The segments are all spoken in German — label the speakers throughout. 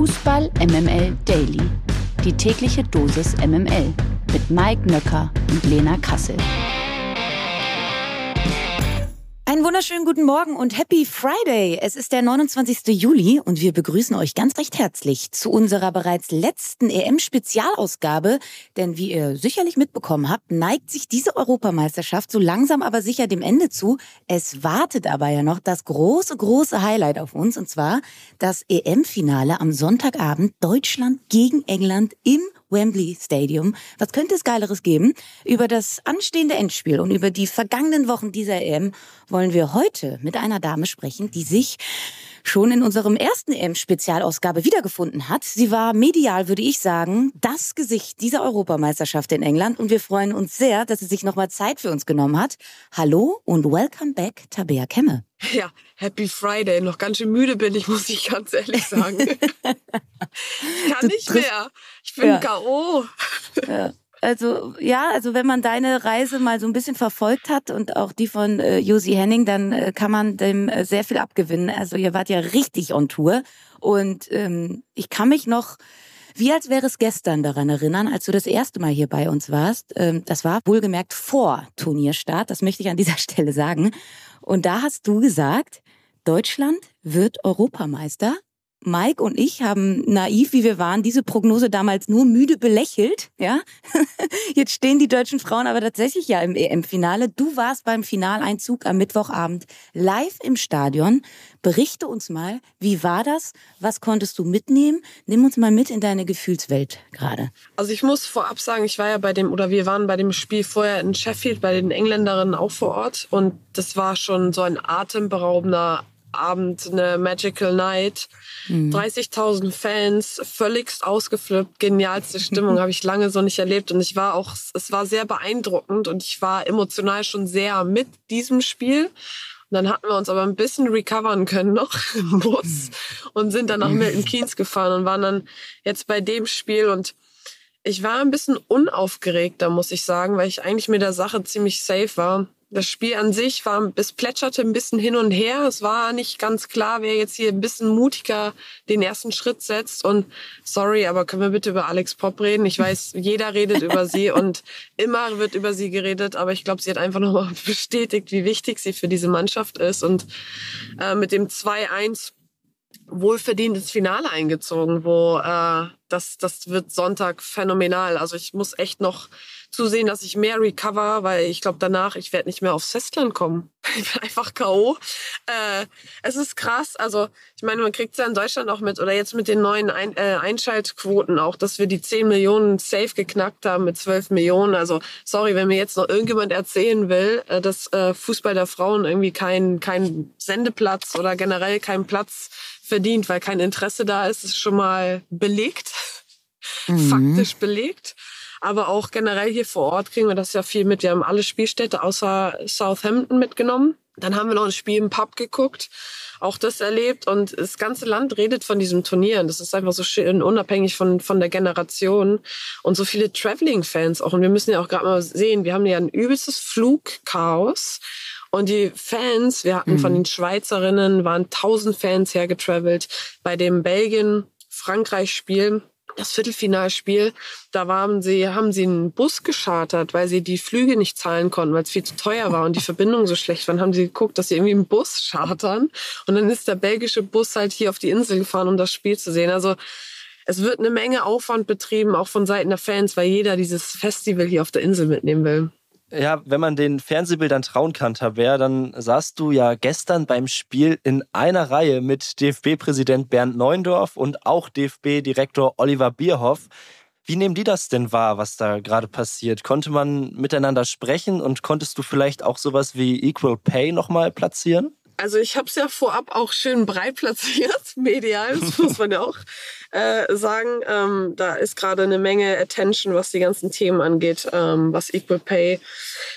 Speaker 1: Fußball MML Daily. Die tägliche Dosis MML mit Mike Nöcker und Lena Kassel.
Speaker 2: Einen wunderschönen guten Morgen und Happy Friday. Es ist der 29. Juli und wir begrüßen euch ganz recht herzlich zu unserer bereits letzten EM-Spezialausgabe. Denn wie ihr sicherlich mitbekommen habt, neigt sich diese Europameisterschaft so langsam aber sicher dem Ende zu. Es wartet aber ja noch das große, große Highlight auf uns und zwar das EM-Finale am Sonntagabend Deutschland gegen England im Wembley Stadium. Was könnte es Geileres geben? Über das anstehende Endspiel und über die vergangenen Wochen dieser EM wollen wir heute mit einer Dame sprechen, die sich schon in unserem ersten EM-Spezialausgabe wiedergefunden hat. Sie war medial, würde ich sagen, das Gesicht dieser Europameisterschaft in England und wir freuen uns sehr, dass sie sich nochmal Zeit für uns genommen hat. Hallo und welcome back, Tabea Kemme.
Speaker 3: Ja, Happy Friday. Noch ganz schön müde bin ich, muss ich ganz ehrlich sagen. ich kann nicht mehr. Ich bin ja. K.O.
Speaker 2: Ja. Also ja, also wenn man deine Reise mal so ein bisschen verfolgt hat und auch die von äh, Josi Henning, dann äh, kann man dem äh, sehr viel abgewinnen. Also ihr wart ja richtig on Tour und ähm, ich kann mich noch wie als wäre es gestern daran erinnern, als du das erste Mal hier bei uns warst. Ähm, das war wohlgemerkt vor Turnierstart, das möchte ich an dieser Stelle sagen. Und da hast du gesagt, Deutschland wird Europameister. Mike und ich haben naiv, wie wir waren, diese Prognose damals nur müde belächelt. Ja, jetzt stehen die deutschen Frauen aber tatsächlich ja im EM-Finale. Du warst beim Finaleinzug am Mittwochabend live im Stadion. Berichte uns mal, wie war das? Was konntest du mitnehmen? Nimm uns mal mit in deine Gefühlswelt gerade.
Speaker 3: Also ich muss vorab sagen, ich war ja bei dem oder wir waren bei dem Spiel vorher in Sheffield bei den Engländerinnen auch vor Ort und das war schon so ein atemberaubender Abend, eine Magical Night. Mhm. 30.000 Fans, völligst ausgeflippt, genialste Stimmung, habe ich lange so nicht erlebt. Und ich war auch, es war sehr beeindruckend und ich war emotional schon sehr mit diesem Spiel. Und dann hatten wir uns aber ein bisschen recovern können noch im Bus und sind dann nach Milton Keynes gefahren und waren dann jetzt bei dem Spiel und ich war ein bisschen unaufgeregter, muss ich sagen, weil ich eigentlich mit der Sache ziemlich safe war das Spiel an sich war, es plätscherte ein bisschen hin und her. Es war nicht ganz klar, wer jetzt hier ein bisschen mutiger den ersten Schritt setzt. Und sorry, aber können wir bitte über Alex Pop reden? Ich weiß, jeder redet über sie und immer wird über sie geredet. Aber ich glaube, sie hat einfach nochmal bestätigt, wie wichtig sie für diese Mannschaft ist. Und äh, mit dem 2-1 wohlverdient ins Finale eingezogen, wo äh, das, das wird Sonntag phänomenal. Also ich muss echt noch zusehen, dass ich mehr recover, weil ich glaube danach, ich werde nicht mehr aufs Festland kommen. Ich bin einfach K.O. Äh, es ist krass. Also ich meine, man kriegt es ja in Deutschland auch mit oder jetzt mit den neuen Ein äh, Einschaltquoten auch, dass wir die 10 Millionen safe geknackt haben mit 12 Millionen. Also sorry, wenn mir jetzt noch irgendjemand erzählen will, äh, dass äh, Fußball der Frauen irgendwie kein, kein Sendeplatz oder generell keinen Platz verdient, weil kein Interesse da ist, ist schon mal belegt. Mhm. Faktisch belegt aber auch generell hier vor Ort kriegen wir das ja viel mit. Wir haben alle Spielstätte außer Southampton mitgenommen. Dann haben wir noch ein Spiel im Pub geguckt, auch das erlebt und das ganze Land redet von diesem Turnier. Und das ist einfach so schön, unabhängig von, von der Generation und so viele Traveling-Fans auch. Und wir müssen ja auch gerade mal sehen, wir haben ja ein übelstes Flugchaos. Und die Fans, wir hatten mhm. von den Schweizerinnen, waren tausend Fans hergetravelt. Bei dem Belgien-Frankreich-Spiel das Viertelfinalspiel, da waren sie, haben sie einen Bus geschartert, weil sie die Flüge nicht zahlen konnten, weil es viel zu teuer war und die Verbindung so schlecht war. Dann haben sie geguckt, dass sie irgendwie einen Bus chartern. Und dann ist der belgische Bus halt hier auf die Insel gefahren, um das Spiel zu sehen. Also es wird eine Menge Aufwand betrieben, auch von Seiten der Fans, weil jeder dieses Festival hier auf der Insel mitnehmen will.
Speaker 4: Ja, wenn man den Fernsehbildern trauen kann, Tabea, dann saßt du ja gestern beim Spiel in einer Reihe mit DFB-Präsident Bernd Neuendorf und auch DFB-Direktor Oliver Bierhoff. Wie nehmen die das denn wahr, was da gerade passiert? Konnte man miteinander sprechen und konntest du vielleicht auch sowas wie Equal Pay nochmal platzieren?
Speaker 3: Also ich habe es ja vorab auch schön breit platziert, medial, das muss man ja auch äh, sagen. Ähm, da ist gerade eine Menge Attention, was die ganzen Themen angeht, ähm, was Equal Pay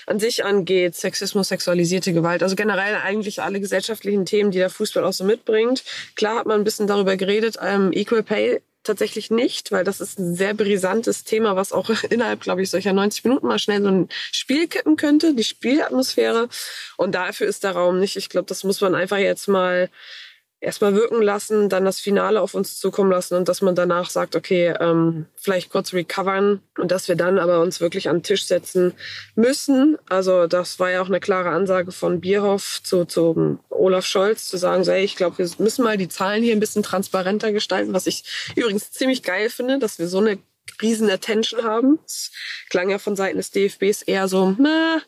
Speaker 3: an sich angeht, Sexismus, sexualisierte Gewalt, also generell eigentlich alle gesellschaftlichen Themen, die der Fußball auch so mitbringt. Klar hat man ein bisschen darüber geredet, ähm, Equal Pay tatsächlich nicht, weil das ist ein sehr brisantes Thema, was auch innerhalb, glaube ich, solcher 90 Minuten mal schnell so ein Spiel kippen könnte, die Spielatmosphäre. Und dafür ist der Raum nicht. Ich glaube, das muss man einfach jetzt mal erstmal wirken lassen, dann das Finale auf uns zukommen lassen und dass man danach sagt, okay, ähm, vielleicht kurz recovern und dass wir dann aber uns wirklich an den Tisch setzen müssen. Also das war ja auch eine klare Ansage von Bierhoff zu, zu Olaf Scholz, zu sagen, so, hey, ich glaube, wir müssen mal die Zahlen hier ein bisschen transparenter gestalten, was ich übrigens ziemlich geil finde, dass wir so eine riesen Attention haben. Das klang ja von Seiten des DFBs eher so, na,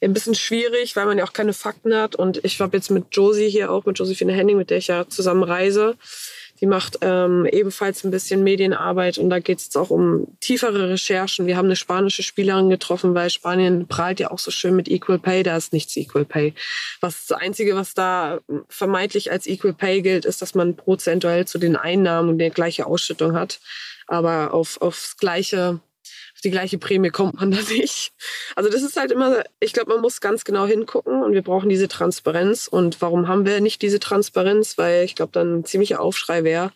Speaker 3: ein bisschen schwierig, weil man ja auch keine Fakten hat. Und ich habe jetzt mit Josie hier auch, mit Josephine Henning, mit der ich ja zusammen reise. Die macht ähm, ebenfalls ein bisschen Medienarbeit und da geht es jetzt auch um tiefere Recherchen. Wir haben eine spanische Spielerin getroffen, weil Spanien prahlt ja auch so schön mit Equal Pay. Da ist nichts Equal Pay. Was das Einzige, was da vermeintlich als Equal Pay gilt, ist, dass man prozentuell zu den Einnahmen die gleiche Ausschüttung hat. Aber auf, aufs gleiche die gleiche Prämie kommt man da nicht. Also das ist halt immer, ich glaube, man muss ganz genau hingucken und wir brauchen diese Transparenz. Und warum haben wir nicht diese Transparenz? Weil ich glaube, dann ein ziemlicher Aufschrei wäre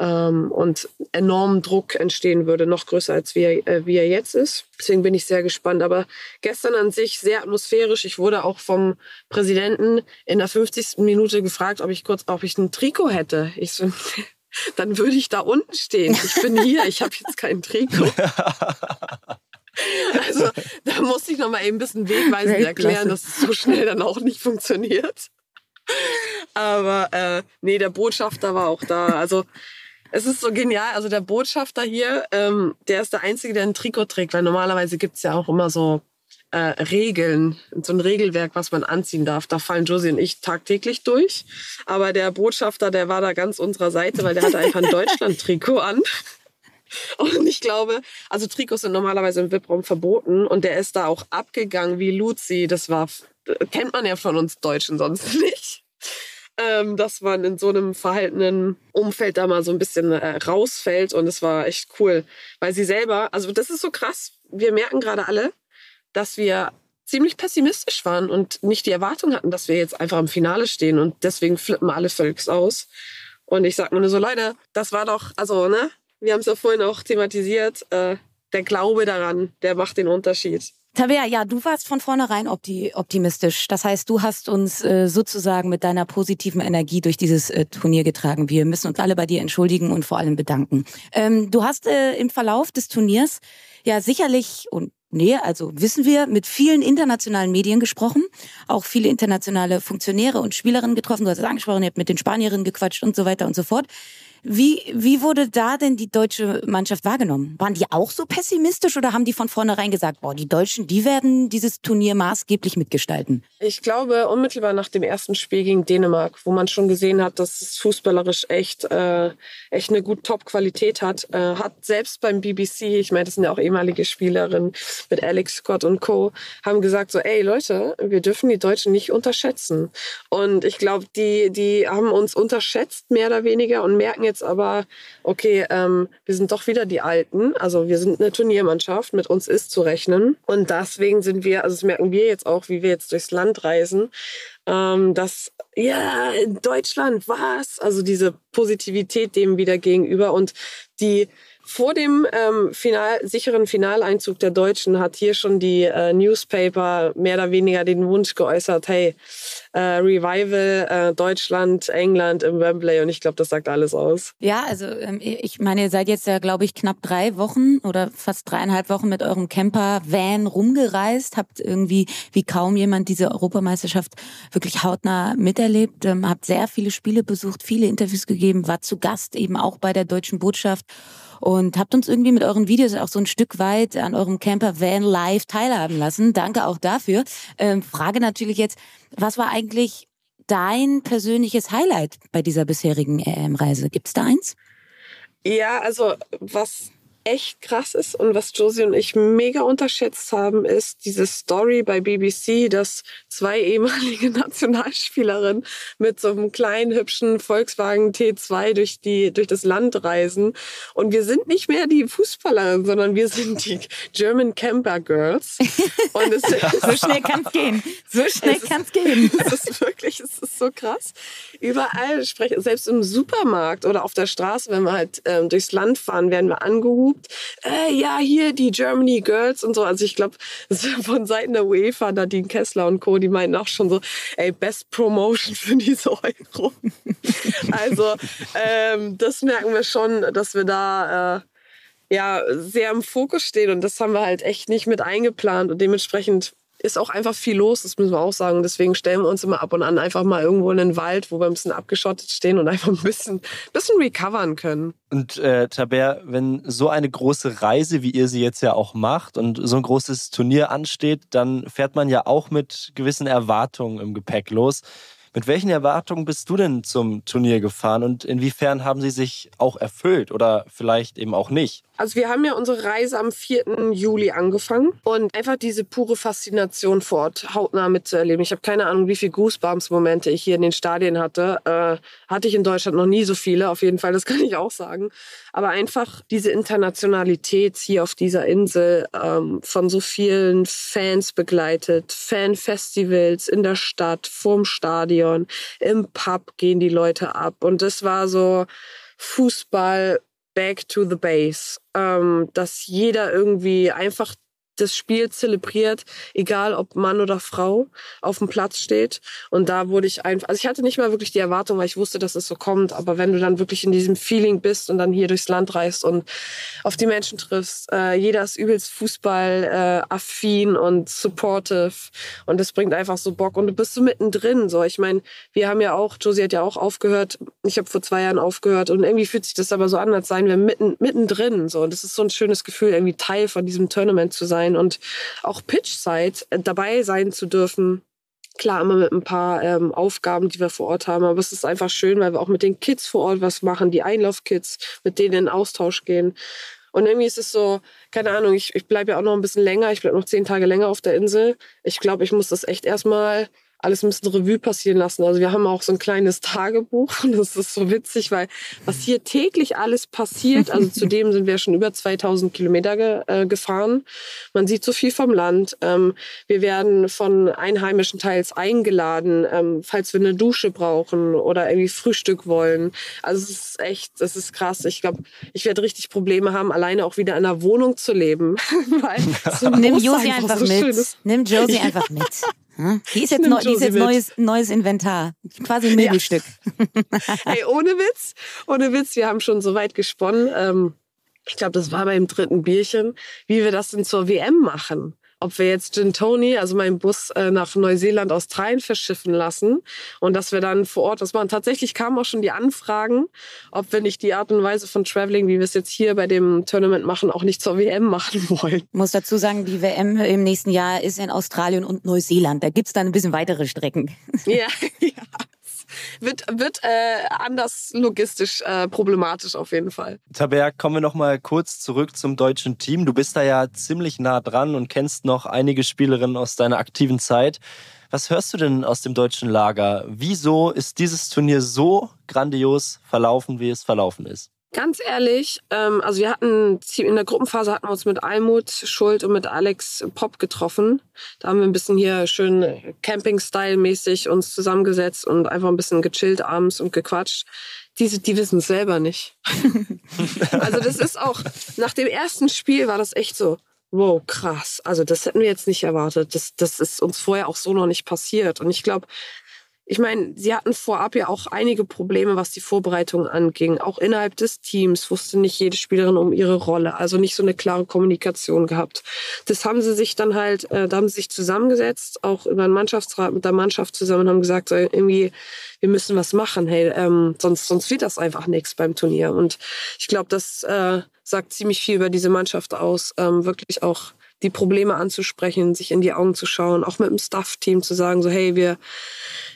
Speaker 3: ähm, und enormen Druck entstehen würde, noch größer als wie er, äh, wie er jetzt ist. Deswegen bin ich sehr gespannt. Aber gestern an sich sehr atmosphärisch. Ich wurde auch vom Präsidenten in der 50. Minute gefragt, ob ich kurz, ob ich ein Trikot hätte. Ich so, dann würde ich da unten stehen. Ich bin hier, ich habe jetzt kein Trikot. Also da muss ich noch mal eben ein bisschen wegweisend erklären, dass es so schnell dann auch nicht funktioniert. Aber äh, nee, der Botschafter war auch da. Also es ist so genial. Also der Botschafter hier, ähm, der ist der Einzige, der ein Trikot trägt, weil normalerweise gibt es ja auch immer so äh, Regeln, so ein Regelwerk, was man anziehen darf. Da fallen Josie und ich tagtäglich durch. Aber der Botschafter, der war da ganz unserer Seite, weil der hatte einfach ein Deutschland-Trikot an. Und ich glaube, also Trikots sind normalerweise im VIP-Raum verboten und der ist da auch abgegangen wie Luzi. Das war, kennt man ja von uns Deutschen sonst nicht. Ähm, dass man in so einem verhaltenen Umfeld da mal so ein bisschen äh, rausfällt und es war echt cool, weil sie selber, also das ist so krass, wir merken gerade alle, dass wir ziemlich pessimistisch waren und nicht die Erwartung hatten, dass wir jetzt einfach im Finale stehen und deswegen flippen alle völlig aus. Und ich sag mir nur so, Leute, das war doch, also, ne, wir haben es ja vorhin auch thematisiert, äh, der Glaube daran, der macht den Unterschied.
Speaker 2: Tabea, ja, du warst von vornherein opti optimistisch. Das heißt, du hast uns äh, sozusagen mit deiner positiven Energie durch dieses äh, Turnier getragen. Wir müssen uns alle bei dir entschuldigen und vor allem bedanken. Ähm, du hast äh, im Verlauf des Turniers ja sicherlich und Nee, also wissen wir, mit vielen internationalen Medien gesprochen, auch viele internationale Funktionäre und Spielerinnen getroffen. Du hast es angesprochen, ihr habt mit den Spanierinnen gequatscht und so weiter und so fort. Wie, wie wurde da denn die deutsche Mannschaft wahrgenommen? Waren die auch so pessimistisch oder haben die von vornherein gesagt, boah, die Deutschen, die werden dieses Turnier maßgeblich mitgestalten?
Speaker 3: Ich glaube, unmittelbar nach dem ersten Spiel gegen Dänemark, wo man schon gesehen hat, dass es fußballerisch echt, äh, echt eine gute Top-Qualität hat, äh, hat selbst beim BBC, ich meine, das sind ja auch ehemalige Spielerinnen mit Alex Scott und Co., haben gesagt so, ey Leute, wir dürfen die Deutschen nicht unterschätzen. Und ich glaube, die, die haben uns unterschätzt, mehr oder weniger, und merken jetzt, jetzt aber, okay, ähm, wir sind doch wieder die Alten. Also wir sind eine Turniermannschaft, mit uns ist zu rechnen. Und deswegen sind wir, also das merken wir jetzt auch, wie wir jetzt durchs Land reisen, ähm, dass, ja, in Deutschland, was? Also diese Positivität dem wieder gegenüber und die vor dem ähm, Final, sicheren Finaleinzug der Deutschen hat hier schon die äh, Newspaper mehr oder weniger den Wunsch geäußert, hey, äh, Revival äh, Deutschland, England im Wembley. Und ich glaube, das sagt alles aus.
Speaker 2: Ja, also ähm, ich meine, ihr seid jetzt ja, glaube ich, knapp drei Wochen oder fast dreieinhalb Wochen mit eurem Camper-Van rumgereist, habt irgendwie wie kaum jemand diese Europameisterschaft wirklich hautnah miterlebt, ähm, habt sehr viele Spiele besucht, viele Interviews gegeben, war zu Gast eben auch bei der deutschen Botschaft und habt uns irgendwie mit euren Videos auch so ein Stück weit an eurem Camper Van live teilhaben lassen. Danke auch dafür. Ähm, Frage natürlich jetzt, was war eigentlich dein persönliches Highlight bei dieser bisherigen EM-Reise? Gibt es da eins?
Speaker 3: Ja, also was echt krass ist und was Josie und ich mega unterschätzt haben, ist diese Story bei BBC, dass zwei ehemalige Nationalspielerinnen mit so einem kleinen, hübschen Volkswagen T2 durch, die, durch das Land reisen. Und wir sind nicht mehr die Fußballerinnen, sondern wir sind die German Camper Girls.
Speaker 2: Und es, so schnell kann es gehen. So schnell kann es gehen.
Speaker 3: Es ist wirklich, es ist so krass. Überall, selbst im Supermarkt oder auf der Straße, wenn wir halt ähm, durchs Land fahren, werden wir angehubt gehupt, äh, ja, hier die Germany Girls und so. Also ich glaube, von Seiten der UEFA, Nadine Kessler und Co., die meinten auch schon so, ey, Best Promotion für diese Euro. also ähm, das merken wir schon, dass wir da... Äh, ja, sehr im Fokus stehen und das haben wir halt echt nicht mit eingeplant und dementsprechend ist auch einfach viel los, das müssen wir auch sagen. Deswegen stellen wir uns immer ab und an einfach mal irgendwo in den Wald, wo wir ein bisschen abgeschottet stehen und einfach ein bisschen, bisschen recovern können.
Speaker 4: Und äh, Taber, wenn so eine große Reise, wie ihr sie jetzt ja auch macht und so ein großes Turnier ansteht, dann fährt man ja auch mit gewissen Erwartungen im Gepäck los. Mit welchen Erwartungen bist du denn zum Turnier gefahren und inwiefern haben sie sich auch erfüllt oder vielleicht eben auch nicht?
Speaker 3: Also wir haben ja unsere Reise am 4. Juli angefangen und einfach diese pure Faszination vor Ort hautnah mitzuerleben. Ich habe keine Ahnung, wie viele Goosebumps-Momente ich hier in den Stadien hatte. Äh, hatte ich in Deutschland noch nie so viele, auf jeden Fall, das kann ich auch sagen. Aber einfach diese Internationalität hier auf dieser Insel ähm, von so vielen Fans begleitet, Fanfestivals in der Stadt, vorm Stadion, im Pub gehen die Leute ab und das war so Fußball back to the base. Ähm, dass jeder irgendwie einfach das Spiel zelebriert, egal ob Mann oder Frau auf dem Platz steht. Und da wurde ich einfach, also ich hatte nicht mal wirklich die Erwartung, weil ich wusste, dass es so kommt. Aber wenn du dann wirklich in diesem Feeling bist und dann hier durchs Land reist und auf die Menschen triffst, äh, jeder ist übelst Fußball äh, affin und supportive und das bringt einfach so Bock und du bist so mittendrin. So, ich meine, wir haben ja auch, Josie hat ja auch aufgehört. Ich habe vor zwei Jahren aufgehört und irgendwie fühlt sich das aber so an, als seien wir mitten mittendrin. So, und das ist so ein schönes Gefühl, irgendwie Teil von diesem Tournament zu sein sein und auch Pitchside äh, dabei sein zu dürfen. Klar, immer mit ein paar ähm, Aufgaben, die wir vor Ort haben, aber es ist einfach schön, weil wir auch mit den Kids vor Ort was machen, die Einlaufkids, mit denen in Austausch gehen. Und irgendwie ist es so, keine Ahnung, ich, ich bleibe ja auch noch ein bisschen länger, ich bleibe noch zehn Tage länger auf der Insel. Ich glaube, ich muss das echt erstmal alles ein bisschen Revue passieren lassen. Also wir haben auch so ein kleines Tagebuch und das ist so witzig, weil was hier täglich alles passiert, also zudem sind wir schon über 2000 Kilometer ge, äh, gefahren. Man sieht so viel vom Land. Ähm, wir werden von Einheimischen teils eingeladen, ähm, falls wir eine Dusche brauchen oder irgendwie Frühstück wollen. Also es ist echt, das ist krass. Ich glaube, ich werde richtig Probleme haben, alleine auch wieder in einer Wohnung zu leben.
Speaker 2: weil so Nimm Josie einfach so mit. Nimm Josie einfach mit. Hm? Die ist jetzt, neu, die ist jetzt neues, neues Inventar. Quasi ein Möbelstück.
Speaker 3: Ja. hey, ohne Witz, ohne Witz, wir haben schon so weit gesponnen. Ähm, ich glaube, das war beim dritten Bierchen, wie wir das denn zur WM machen ob wir jetzt Gin Tony, also meinen Bus äh, nach Neuseeland, Australien verschiffen lassen und dass wir dann vor Ort das machen. Tatsächlich kamen auch schon die Anfragen, ob wir nicht die Art und Weise von Traveling, wie wir es jetzt hier bei dem Tournament machen, auch nicht zur WM machen wollen. Ich
Speaker 2: muss dazu sagen, die WM im nächsten Jahr ist in Australien und Neuseeland. Da gibt es dann ein bisschen weitere Strecken.
Speaker 3: Ja, ja wird, wird äh, anders logistisch äh, problematisch auf jeden Fall.
Speaker 4: Taber, kommen wir noch mal kurz zurück zum deutschen Team. Du bist da ja ziemlich nah dran und kennst noch einige Spielerinnen aus deiner aktiven Zeit. Was hörst du denn aus dem deutschen Lager? Wieso ist dieses Turnier so grandios verlaufen, wie es verlaufen ist?
Speaker 3: Ganz ehrlich, ähm, also wir hatten in der Gruppenphase hatten wir uns mit Almut Schuld und mit Alex Pop getroffen. Da haben wir ein bisschen hier schön Camping-Style-mäßig uns zusammengesetzt und einfach ein bisschen gechillt abends und gequatscht. Diese, die wissen es selber nicht. also das ist auch, nach dem ersten Spiel war das echt so, wow, krass. Also das hätten wir jetzt nicht erwartet. Das, das ist uns vorher auch so noch nicht passiert. Und ich glaube, ich meine, sie hatten vorab ja auch einige Probleme, was die Vorbereitung anging. Auch innerhalb des Teams wusste nicht jede Spielerin um ihre Rolle, also nicht so eine klare Kommunikation gehabt. Das haben sie sich dann halt, äh, da haben sie sich zusammengesetzt, auch über einen Mannschaftsrat mit der Mannschaft zusammen und haben gesagt, so irgendwie, wir müssen was machen, hey, ähm, sonst, sonst wird das einfach nichts beim Turnier. Und ich glaube, das äh, sagt ziemlich viel über diese Mannschaft aus, ähm, wirklich auch die Probleme anzusprechen, sich in die Augen zu schauen, auch mit dem Staff-Team zu sagen, so hey, wir,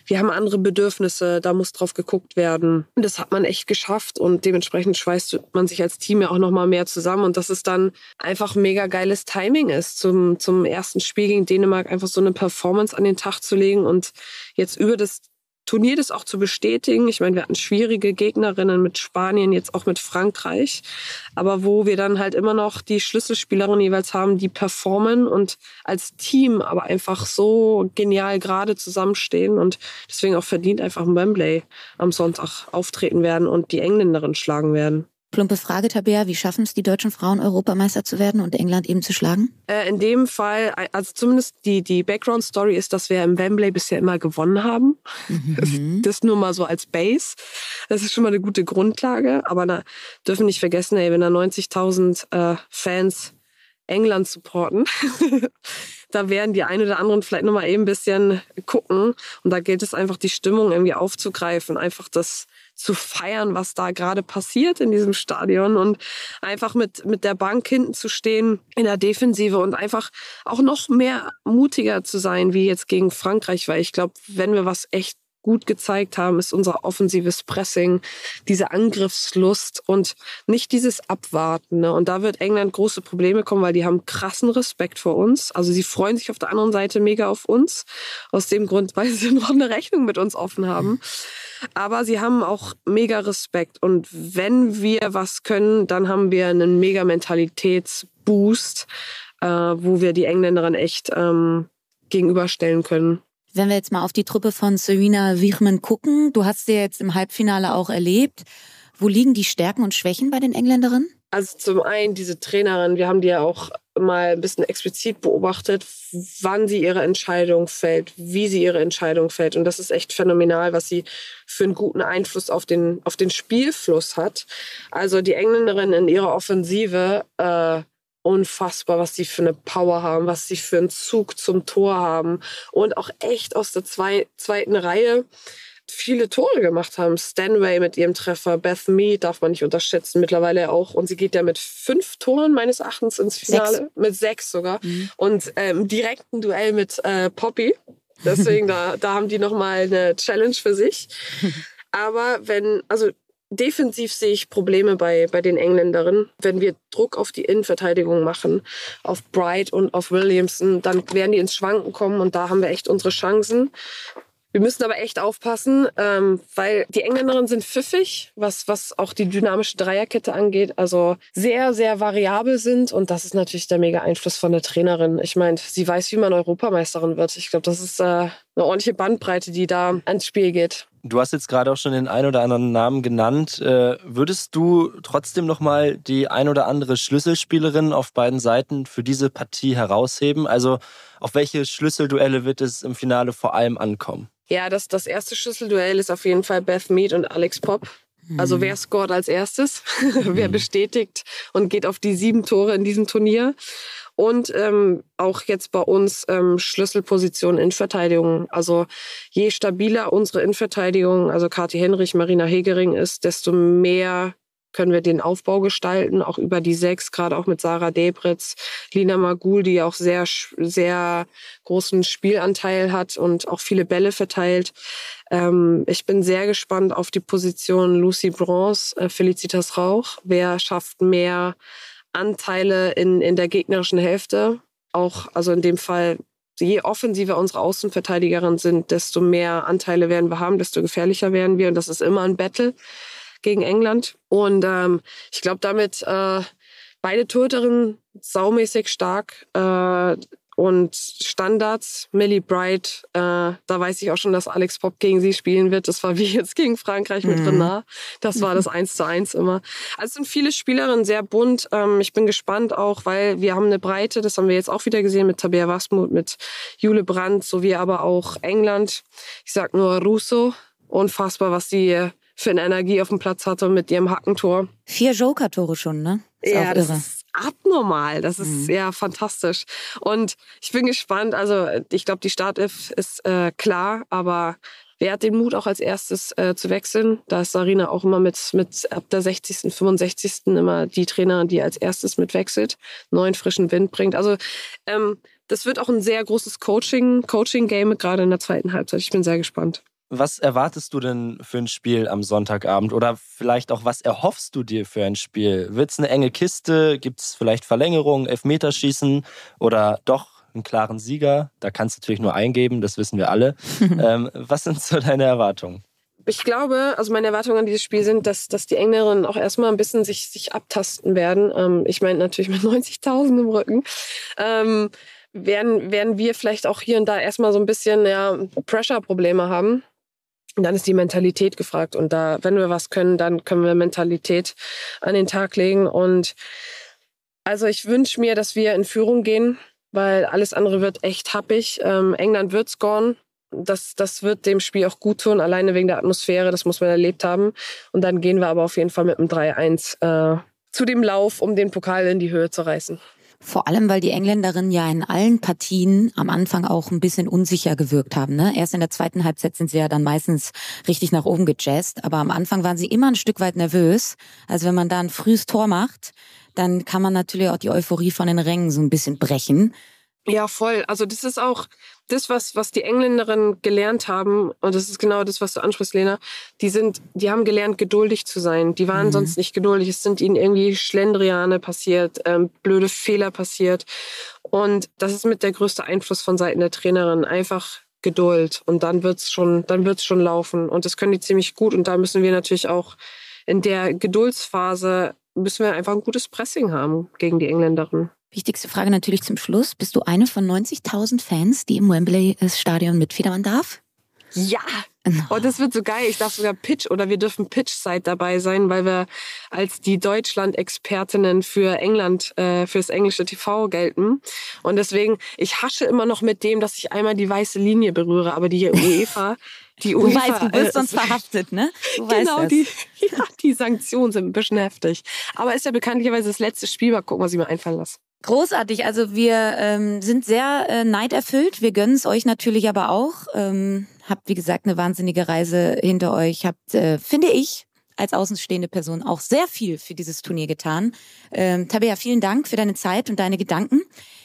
Speaker 3: wir haben andere Bedürfnisse, da muss drauf geguckt werden. Und das hat man echt geschafft und dementsprechend schweißt man sich als Team ja auch noch mal mehr zusammen und dass es dann einfach mega geiles Timing ist, zum, zum ersten Spiel gegen Dänemark einfach so eine Performance an den Tag zu legen und jetzt über das Turnier das auch zu bestätigen. Ich meine, wir hatten schwierige Gegnerinnen mit Spanien, jetzt auch mit Frankreich, aber wo wir dann halt immer noch die Schlüsselspielerinnen jeweils haben, die performen und als Team aber einfach so genial gerade zusammenstehen und deswegen auch verdient einfach im Wembley am Sonntag auftreten werden und die Engländerin schlagen werden.
Speaker 2: Plumpe Frage, Tabea, wie schaffen es die deutschen Frauen, Europameister zu werden und England eben zu schlagen?
Speaker 3: Äh, in dem Fall, also zumindest die, die Background-Story ist, dass wir im Wembley bisher immer gewonnen haben. Mhm. Das, das, nur mal so als Base. Das ist schon mal eine gute Grundlage. Aber da dürfen nicht vergessen, ey, wenn da 90.000 äh, Fans England supporten, da werden die einen oder anderen vielleicht nochmal eben ein bisschen gucken. Und da gilt es einfach, die Stimmung irgendwie aufzugreifen, einfach das zu feiern, was da gerade passiert in diesem Stadion und einfach mit, mit der Bank hinten zu stehen in der Defensive und einfach auch noch mehr mutiger zu sein, wie jetzt gegen Frankreich, weil ich glaube, wenn wir was echt gut gezeigt haben, ist unser offensives Pressing, diese Angriffslust und nicht dieses Abwarten. Ne? Und da wird England große Probleme kommen, weil die haben krassen Respekt vor uns. Also sie freuen sich auf der anderen Seite mega auf uns. Aus dem Grund, weil sie noch eine Rechnung mit uns offen haben. Aber sie haben auch mega Respekt. Und wenn wir was können, dann haben wir einen mega Mentalitätsboost, äh, wo wir die Engländerin echt ähm, gegenüberstellen können.
Speaker 2: Wenn wir jetzt mal auf die Truppe von Serena Wichmann gucken, du hast sie jetzt im Halbfinale auch erlebt. Wo liegen die Stärken und Schwächen bei den Engländerinnen?
Speaker 3: Also zum einen diese Trainerin, wir haben die ja auch mal ein bisschen explizit beobachtet, wann sie ihre Entscheidung fällt, wie sie ihre Entscheidung fällt. Und das ist echt phänomenal, was sie für einen guten Einfluss auf den, auf den Spielfluss hat. Also die Engländerin in ihrer Offensive äh, unfassbar, was sie für eine Power haben, was sie für einen Zug zum Tor haben und auch echt aus der zwei, zweiten Reihe viele Tore gemacht haben. Stanway mit ihrem Treffer, Beth Mead darf man nicht unterschätzen, mittlerweile auch. Und sie geht ja mit fünf Toren meines Erachtens ins Finale, sechs. mit sechs sogar. Mhm. Und ähm, direkten Duell mit äh, Poppy. Deswegen, da, da haben die nochmal eine Challenge für sich. Aber wenn, also Defensiv sehe ich Probleme bei, bei den Engländerinnen. Wenn wir Druck auf die Innenverteidigung machen, auf Bright und auf Williamson, dann werden die ins Schwanken kommen und da haben wir echt unsere Chancen. Wir müssen aber echt aufpassen, ähm, weil die Engländerinnen sind pfiffig, was, was auch die dynamische Dreierkette angeht. Also sehr, sehr variabel sind. Und das ist natürlich der mega Einfluss von der Trainerin. Ich meine, sie weiß, wie man Europameisterin wird. Ich glaube, das ist äh, eine ordentliche Bandbreite, die da ans Spiel geht.
Speaker 4: Du hast jetzt gerade auch schon den ein oder anderen Namen genannt. Äh, würdest du trotzdem noch mal die ein oder andere Schlüsselspielerin auf beiden Seiten für diese Partie herausheben? Also auf welche Schlüsselduelle wird es im Finale vor allem ankommen?
Speaker 3: Ja, das, das erste Schlüsselduell ist auf jeden Fall Beth Mead und Alex Pop. Also mhm. wer scoret als erstes, wer mhm. bestätigt und geht auf die sieben Tore in diesem Turnier. Und ähm, auch jetzt bei uns ähm, Schlüsselposition in Verteidigung. Also je stabiler unsere Innenverteidigung, also Kathi Henrich, Marina Hegering ist, desto mehr können wir den Aufbau gestalten, auch über die sechs, gerade auch mit Sarah Debritz, Lina Magul, die auch sehr, sehr großen Spielanteil hat und auch viele Bälle verteilt. Ähm, ich bin sehr gespannt auf die Position Lucy Bronze, äh, Felicitas Rauch. Wer schafft mehr Anteile in, in der gegnerischen Hälfte? Auch, also in dem Fall je offensiver unsere Außenverteidigerinnen sind, desto mehr Anteile werden wir haben, desto gefährlicher werden wir. Und das ist immer ein Battle gegen England. Und ähm, ich glaube, damit äh, beide Torhüterinnen saumäßig stark äh, und Standards. Millie Bright, äh, da weiß ich auch schon, dass Alex Pop gegen sie spielen wird. Das war wie jetzt gegen Frankreich mit mhm. Renard. Das war das eins zu eins immer. Also es sind viele Spielerinnen, sehr bunt. Ähm, ich bin gespannt auch, weil wir haben eine Breite, das haben wir jetzt auch wieder gesehen mit Tabea Wasmut, mit Jule Brandt, sowie aber auch England. Ich sag nur Russo. Unfassbar, was die für eine Energie auf dem Platz hatte mit ihrem Hackentor.
Speaker 2: Vier Joker-Tore schon, ne?
Speaker 3: Ist ja, das ist abnormal. Das ist mhm. ja fantastisch. Und ich bin gespannt. Also ich glaube, die Startelf ist äh, klar, aber wer hat den Mut auch als erstes äh, zu wechseln? Da ist Sarina auch immer mit, mit ab der 60., 65. immer die Trainerin, die als erstes mitwechselt, neuen frischen Wind bringt. Also ähm, das wird auch ein sehr großes Coaching, Coaching-Game, gerade in der zweiten Halbzeit. Ich bin sehr gespannt.
Speaker 4: Was erwartest du denn für ein Spiel am Sonntagabend? Oder vielleicht auch, was erhoffst du dir für ein Spiel? Wird es eine enge Kiste? Gibt es vielleicht Verlängerungen, Elfmeterschießen oder doch einen klaren Sieger? Da kannst du natürlich nur eingeben, das wissen wir alle. ähm, was sind so deine Erwartungen?
Speaker 3: Ich glaube, also meine Erwartungen an dieses Spiel sind, dass, dass die Engländerinnen auch erstmal ein bisschen sich, sich abtasten werden. Ähm, ich meine natürlich mit 90.000 im Rücken. Ähm, werden, werden wir vielleicht auch hier und da erstmal so ein bisschen ja, Pressure-Probleme haben. Und dann ist die Mentalität gefragt. Und da, wenn wir was können, dann können wir Mentalität an den Tag legen. Und also ich wünsche mir, dass wir in Führung gehen, weil alles andere wird echt happig. Ähm, England wird scoren. Das, das wird dem Spiel auch gut tun, alleine wegen der Atmosphäre. Das muss man erlebt haben. Und dann gehen wir aber auf jeden Fall mit einem 3-1 äh, zu dem Lauf, um den Pokal in die Höhe zu reißen.
Speaker 2: Vor allem, weil die Engländerinnen ja in allen Partien am Anfang auch ein bisschen unsicher gewirkt haben. Ne? Erst in der zweiten Halbzeit sind sie ja dann meistens richtig nach oben gejazzt, aber am Anfang waren sie immer ein Stück weit nervös. Also wenn man da ein frühes Tor macht, dann kann man natürlich auch die Euphorie von den Rängen so ein bisschen brechen.
Speaker 3: Ja, voll. Also das ist auch das, was, was die Engländerinnen gelernt haben, und das ist genau das, was du ansprichst, Lena, die sind, die haben gelernt, geduldig zu sein. Die waren mhm. sonst nicht geduldig. Es sind ihnen irgendwie Schlendriane passiert, ähm, blöde Fehler passiert. Und das ist mit der größte Einfluss von Seiten der Trainerin. Einfach Geduld. Und dann wird's schon, dann wird's schon laufen. Und das können die ziemlich gut. Und da müssen wir natürlich auch in der Geduldsphase müssen wir einfach ein gutes Pressing haben gegen die Engländerinnen.
Speaker 2: Wichtigste Frage natürlich zum Schluss. Bist du eine von 90.000 Fans, die im Wembley-Stadion mitfiebern darf?
Speaker 3: Ja! Oh, das wird so geil. Ich darf sogar Pitch oder wir dürfen Pitch-Side dabei sein, weil wir als die Deutschland-Expertinnen für England, äh, fürs englische TV gelten. Und deswegen, ich hasche immer noch mit dem, dass ich einmal die weiße Linie berühre, aber die UEFA
Speaker 2: die UEFA, du weißt, du wirst sonst verhaftet, ne?
Speaker 3: Du genau, die, ja, die Sanktionen sind ein bisschen heftig. Aber ist ja bekanntlicherweise das letzte Spiel. Mal gucken, was ich mir einfallen lasse.
Speaker 2: Großartig. Also wir ähm, sind sehr äh, neiderfüllt. Wir gönnen es euch natürlich aber auch. Ähm, habt, wie gesagt, eine wahnsinnige Reise hinter euch. Habt, äh, finde ich, als außenstehende Person auch sehr viel für dieses Turnier getan. Ähm, Tabea, vielen Dank für deine Zeit und deine Gedanken.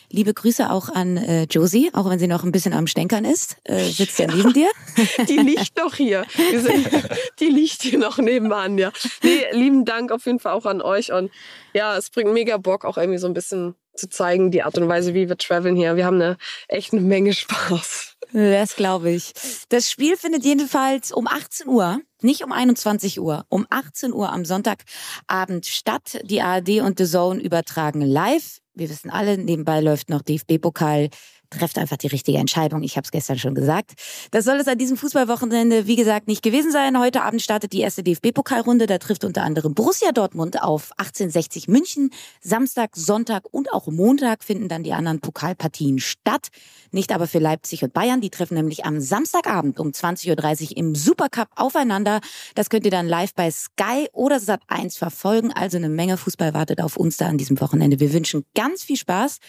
Speaker 2: Liebe Grüße auch an äh, Josie, auch wenn sie noch ein bisschen am Stänkern ist. Äh, sitzt ja neben dir.
Speaker 3: Die liegt noch hier. Die liegt hier noch nebenan, ja. Nee, lieben Dank auf jeden Fall auch an euch. Und ja, es bringt mega Bock, auch irgendwie so ein bisschen zu zeigen, die Art und Weise, wie wir traveln hier. Wir haben eine echt eine Menge Spaß.
Speaker 2: Das glaube ich. Das Spiel findet jedenfalls um 18 Uhr, nicht um 21 Uhr, um 18 Uhr am Sonntagabend statt. Die ARD und The Zone übertragen live. Wir wissen alle, nebenbei läuft noch DFB-Pokal trefft einfach die richtige Entscheidung. Ich habe es gestern schon gesagt. Das soll es an diesem Fußballwochenende, wie gesagt, nicht gewesen sein. Heute Abend startet die erste DFB-Pokalrunde. Da trifft unter anderem Borussia Dortmund auf 1860 München. Samstag, Sonntag und auch Montag finden dann die anderen Pokalpartien statt. Nicht aber für Leipzig und Bayern. Die treffen nämlich am Samstagabend um 20.30 Uhr im Supercup aufeinander. Das könnt ihr dann live bei Sky oder Sat1 verfolgen. Also eine Menge Fußball wartet auf uns da an diesem Wochenende. Wir wünschen ganz viel Spaß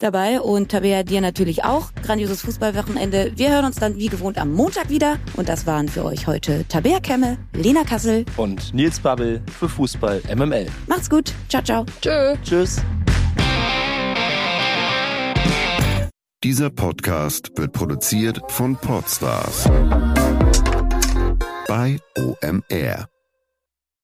Speaker 2: dabei und Tabea dir natürlich auch. Grandioses Fußballwochenende. Wir hören uns dann wie gewohnt am Montag wieder und das waren für euch heute Tabea Kemme, Lena Kassel
Speaker 4: und Nils Babbel für Fußball MML.
Speaker 2: Macht's gut. Ciao, ciao.
Speaker 3: Tschö.
Speaker 4: Tschüss.
Speaker 5: Dieser Podcast wird produziert von Podstars bei OMR.